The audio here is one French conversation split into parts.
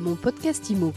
Mon podcast IMO.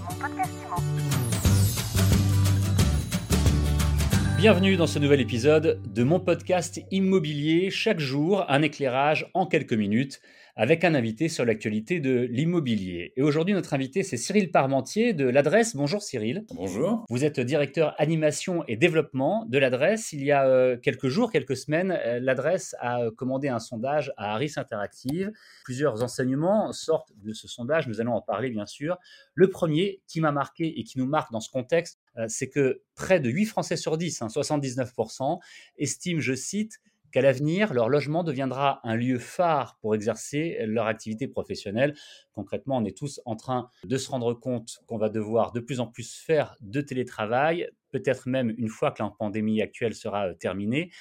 Bienvenue dans ce nouvel épisode de mon podcast immobilier. Chaque jour, un éclairage en quelques minutes avec un invité sur l'actualité de l'immobilier. Et aujourd'hui, notre invité, c'est Cyril Parmentier de l'adresse. Bonjour Cyril. Bonjour. Vous êtes directeur animation et développement de l'adresse. Il y a euh, quelques jours, quelques semaines, euh, l'adresse a euh, commandé un sondage à Harris Interactive. Plusieurs enseignements sortent de ce sondage. Nous allons en parler, bien sûr. Le premier qui m'a marqué et qui nous marque dans ce contexte, c'est que près de 8 Français sur 10, 79%, hein, estiment, je cite, qu'à l'avenir, leur logement deviendra un lieu phare pour exercer leur activité professionnelle. Concrètement, on est tous en train de se rendre compte qu'on va devoir de plus en plus faire de télétravail, peut-être même une fois que la pandémie actuelle sera euh, terminée.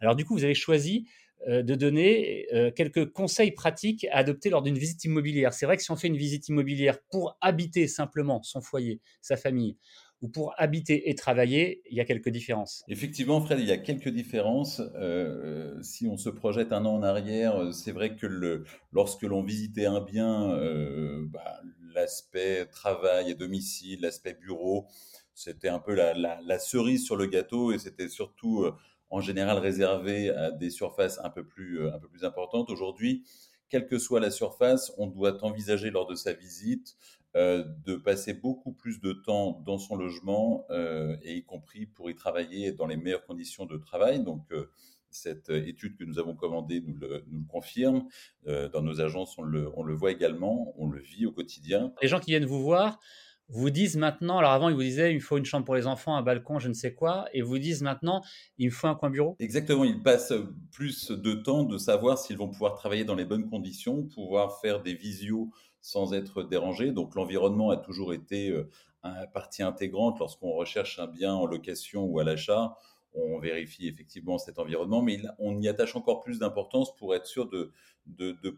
Alors du coup, vous avez choisi de donner euh, quelques conseils pratiques à adopter lors d'une visite immobilière. C'est vrai que si on fait une visite immobilière pour habiter simplement son foyer, sa famille, ou pour habiter et travailler, il y a quelques différences. Effectivement, Fred, il y a quelques différences. Euh, si on se projette un an en arrière, c'est vrai que lorsque l'on visitait un bien, euh, bah, l'aspect travail et domicile, l'aspect bureau, c'était un peu la, cerise sur le gâteau et c'était surtout euh, en général réservé à des surfaces un peu plus, un peu plus importantes. Aujourd'hui, quelle que soit la surface, on doit envisager lors de sa visite euh, de passer beaucoup plus de temps dans son logement, euh, et y compris pour y travailler dans les meilleures conditions de travail. Donc, euh, cette étude que nous avons commandée nous le, confirme. dans nos agences, on le, on le voit également, on le vit au quotidien. Les gens qui viennent vous voir, vous disent maintenant, alors avant ils vous disaient il faut une chambre pour les enfants, un balcon, je ne sais quoi, et vous disent maintenant il me faut un coin bureau Exactement, ils passent plus de temps de savoir s'ils vont pouvoir travailler dans les bonnes conditions, pouvoir faire des visios sans être dérangé. Donc l'environnement a toujours été euh, une partie intégrante lorsqu'on recherche un bien en location ou à l'achat. On vérifie effectivement cet environnement, mais on y attache encore plus d'importance pour être sûr de,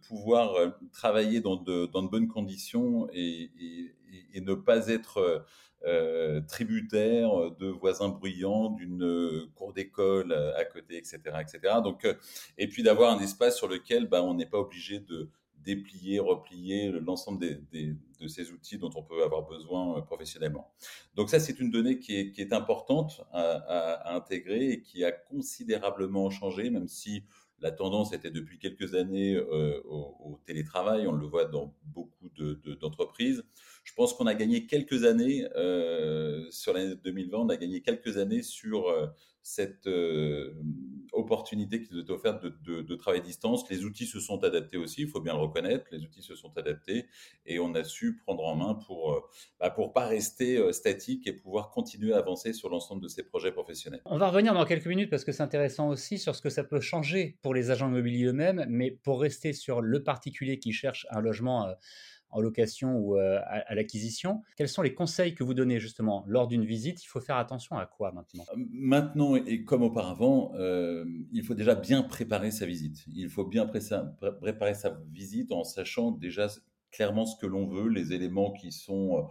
pouvoir euh, travailler dans de, bonnes conditions et, ne pas être euh, tributaire de voisins bruyants, d'une cour d'école à côté, etc., etc. Donc, et puis d'avoir un espace sur lequel bah, on n'est pas obligé de, déplier, replier l'ensemble de ces outils dont on peut avoir besoin euh, professionnellement. Donc ça, c'est une donnée qui est, importante à, intégrer et qui a considérablement changé, même si la tendance était depuis quelques années euh, au, télétravail, on le voit dans beaucoup d'entreprises. Je pense qu'on a gagné quelques années euh, sur l'année 2020, on a gagné quelques années sur cette opportunité qui nous est offerte de, de, travailler à distance. Les outils se sont adaptés aussi, il faut bien le reconnaître, les outils se sont adaptés et on a su prendre en main pour euh, bah, pour pas rester euh, statique et pouvoir continuer à avancer sur l'ensemble de ces projets professionnels. On va revenir dans quelques minutes parce que c'est intéressant aussi sur ce que ça peut changer pour les agents immobiliers eux-mêmes, mais pour rester sur le particulier qui cherche un logement en location ou euh, à, l'acquisition. Quels sont les conseils que vous donnez justement lors d'une visite? Il faut faire attention à quoi maintenant? Euh, Maintenant et comme auparavant, euh, il faut déjà bien préparer sa visite. Il faut bien préparer sa visite en sachant déjà clairement ce que l'on veut, les éléments qui sont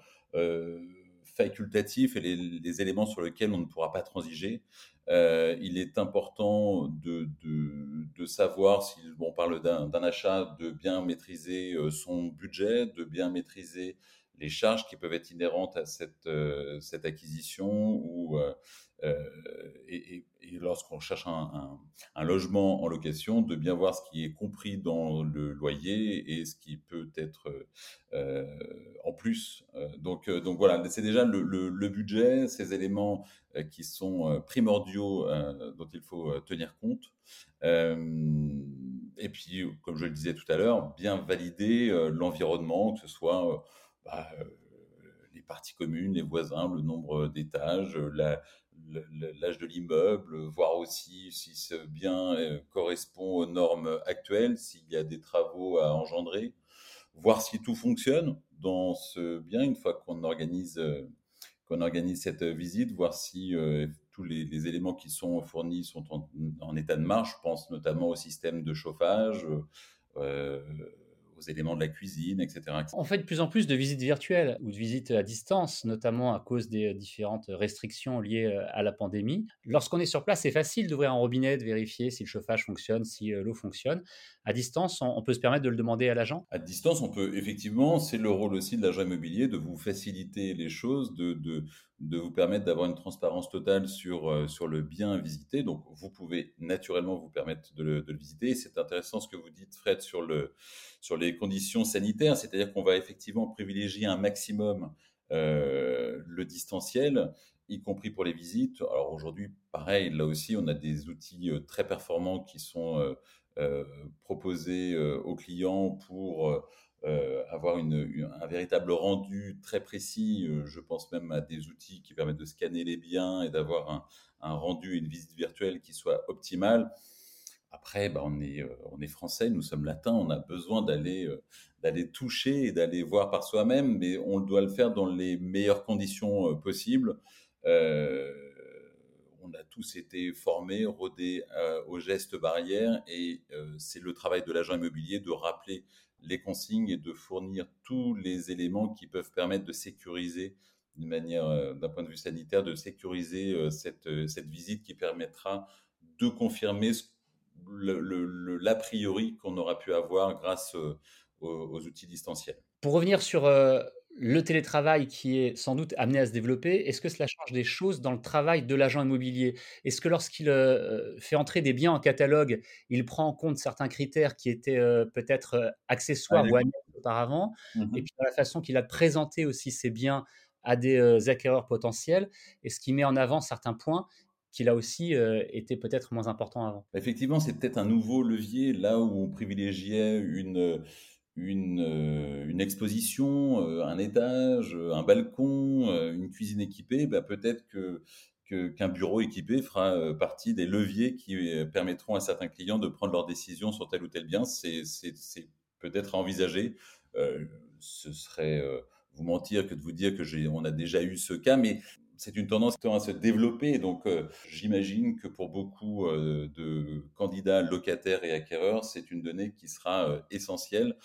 facultatifs et les, éléments sur lesquels on ne pourra pas transiger. Euh, il est important de, de, savoir, si on parle d'un achat, de bien maîtriser euh, son budget, de bien maîtriser les charges qui peuvent être inhérentes à cette, euh, cette acquisition ou, et, lorsqu'on cherche un, logement en location, de bien voir ce qui est compris dans le loyer et ce qui peut être en plus. donc, donc voilà, c'est déjà le, budget, ces éléments euh, qui sont euh, primordiaux euh, dont il faut tenir compte. et puis, comme je le disais tout à l'heure, bien valider l'environnement, que ce soit bah, les parties communes, les voisins, le nombre d'étages, l'âge de l'immeuble, voir aussi si ce bien correspond aux normes actuelles, s'il y a des travaux à engendrer, voir si tout fonctionne dans ce bien une fois qu'on organise qu'on organise cette euh, visite, voir si euh, tous les, éléments qui sont fournis sont en, état de marche. Je pense notamment au système de chauffage, euh, éléments de la cuisine, etc., On fait de plus en plus de visites virtuelles ou de visites à distance, notamment à cause des différentes restrictions liées à la pandémie. Lorsqu'on est sur place, c'est facile d'ouvrir un robinet, de vérifier si le chauffage fonctionne, si l'eau fonctionne. À distance, on peut se permettre de le demander à l'agent? À distance, on peut effectivement, c'est le rôle aussi de l'agent immobilier de vous faciliter les choses, de, de, de vous permettre d'avoir une transparence totale sur, euh, sur le bien visité. Donc, vous pouvez naturellement vous permettre de le, de le visiter. C'est intéressant ce que vous dites, Fred, sur, le, sur les conditions sanitaires, c'est-à-dire qu'on va effectivement privilégier un maximum euh, le distanciel, y compris pour les visites. Alors aujourd'hui, pareil, là aussi, on a des outils euh, très performants qui sont euh, proposés aux clients pour avoir un véritable rendu très précis. je pense même à des outils qui permettent de scanner les biens et d'avoir un, un rendu, une visite virtuelle qui soit optimale. Après, bah, on, est, on est français, nous sommes latins, on a besoin d'aller d'aller toucher et d'aller voir par soi-même, mais on doit le faire dans les meilleures conditions possibles. Euh, on a tous été formés, rodés euh, aux gestes barrières et euh, c'est le travail de l'agent immobilier de rappeler les consignes et de fournir tous les éléments qui peuvent permettre de sécuriser d'une manière, d'un point de vue sanitaire, de sécuriser cette, cette visite qui permettra de confirmer l'a priori qu'on aura pu avoir grâce aux, aux outils distanciels. Pour revenir sur le télétravail qui est sans doute amené à se développer, est-ce que cela change des choses dans le travail de l'agent immobilier? Est-ce que lorsqu'il euh, fait entrer des biens en catalogue, il prend en compte certains critères qui étaient euh, peut-être euh, accessoires ou annexes auparavant mmh Et puis dans la façon qu'il a présenté aussi ses biens à des acquéreurs potentiels, est-ce qu'il met en avant certains points qui là aussi étaient peut-être moins importants avant Effectivement, c'est peut-être un nouveau levier là où on privilégiait une une, euh, exposition, euh, un étage, un balcon, euh, une cuisine équipée, bah peut-être que qu'un bureau équipé fera partie des leviers qui permettront à certains clients de prendre leurs décisions sur tel ou tel bien. C'est peut-être à envisager. ce serait vous mentir que de vous dire que on a déjà eu ce cas, mais c'est une tendance qui tend à se développer. Donc, j'imagine que pour beaucoup de candidats locataires et acquéreurs, c'est une donnée qui sera essentielle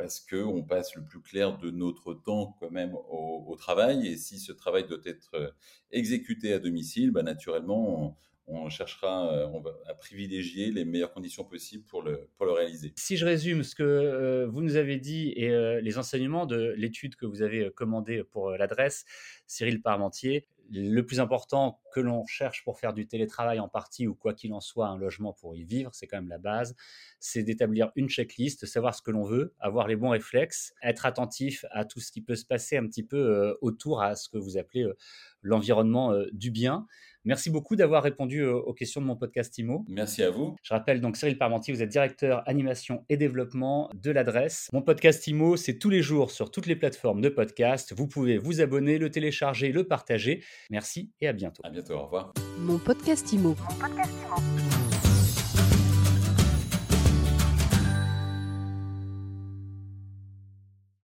parce qu'on passe le plus clair de notre temps quand même au, travail. Et si ce travail doit être euh, exécuté à domicile, bah, naturellement, on, cherchera euh, à privilégier les meilleures conditions possibles pour le, pour le réaliser. Si je résume ce que euh, vous nous avez dit et les enseignements de l'étude que vous avez commandée pour l'adresse, Cyril Parmentier, le plus important que l'on cherche pour faire du télétravail en partie ou quoi qu'il en soit, un logement pour y vivre, c'est quand même la base, c'est d'établir une checklist, savoir ce que l'on veut, avoir les bons réflexes, être attentif à tout ce qui peut se passer un petit peu euh, autour à ce que vous appelez euh, l'environnement euh, du bien. Merci beaucoup d'avoir répondu aux questions de mon podcast IMO. Merci à vous. Je rappelle donc Cyril Parmentier, vous êtes directeur animation et développement de l'adresse. Mon podcast IMO, c'est tous les jours sur toutes les plateformes de podcast. Vous pouvez vous abonner, le télécharger, le partager. Merci et à bientôt. À bientôt, au revoir. Mon podcast IMO. Mon podcast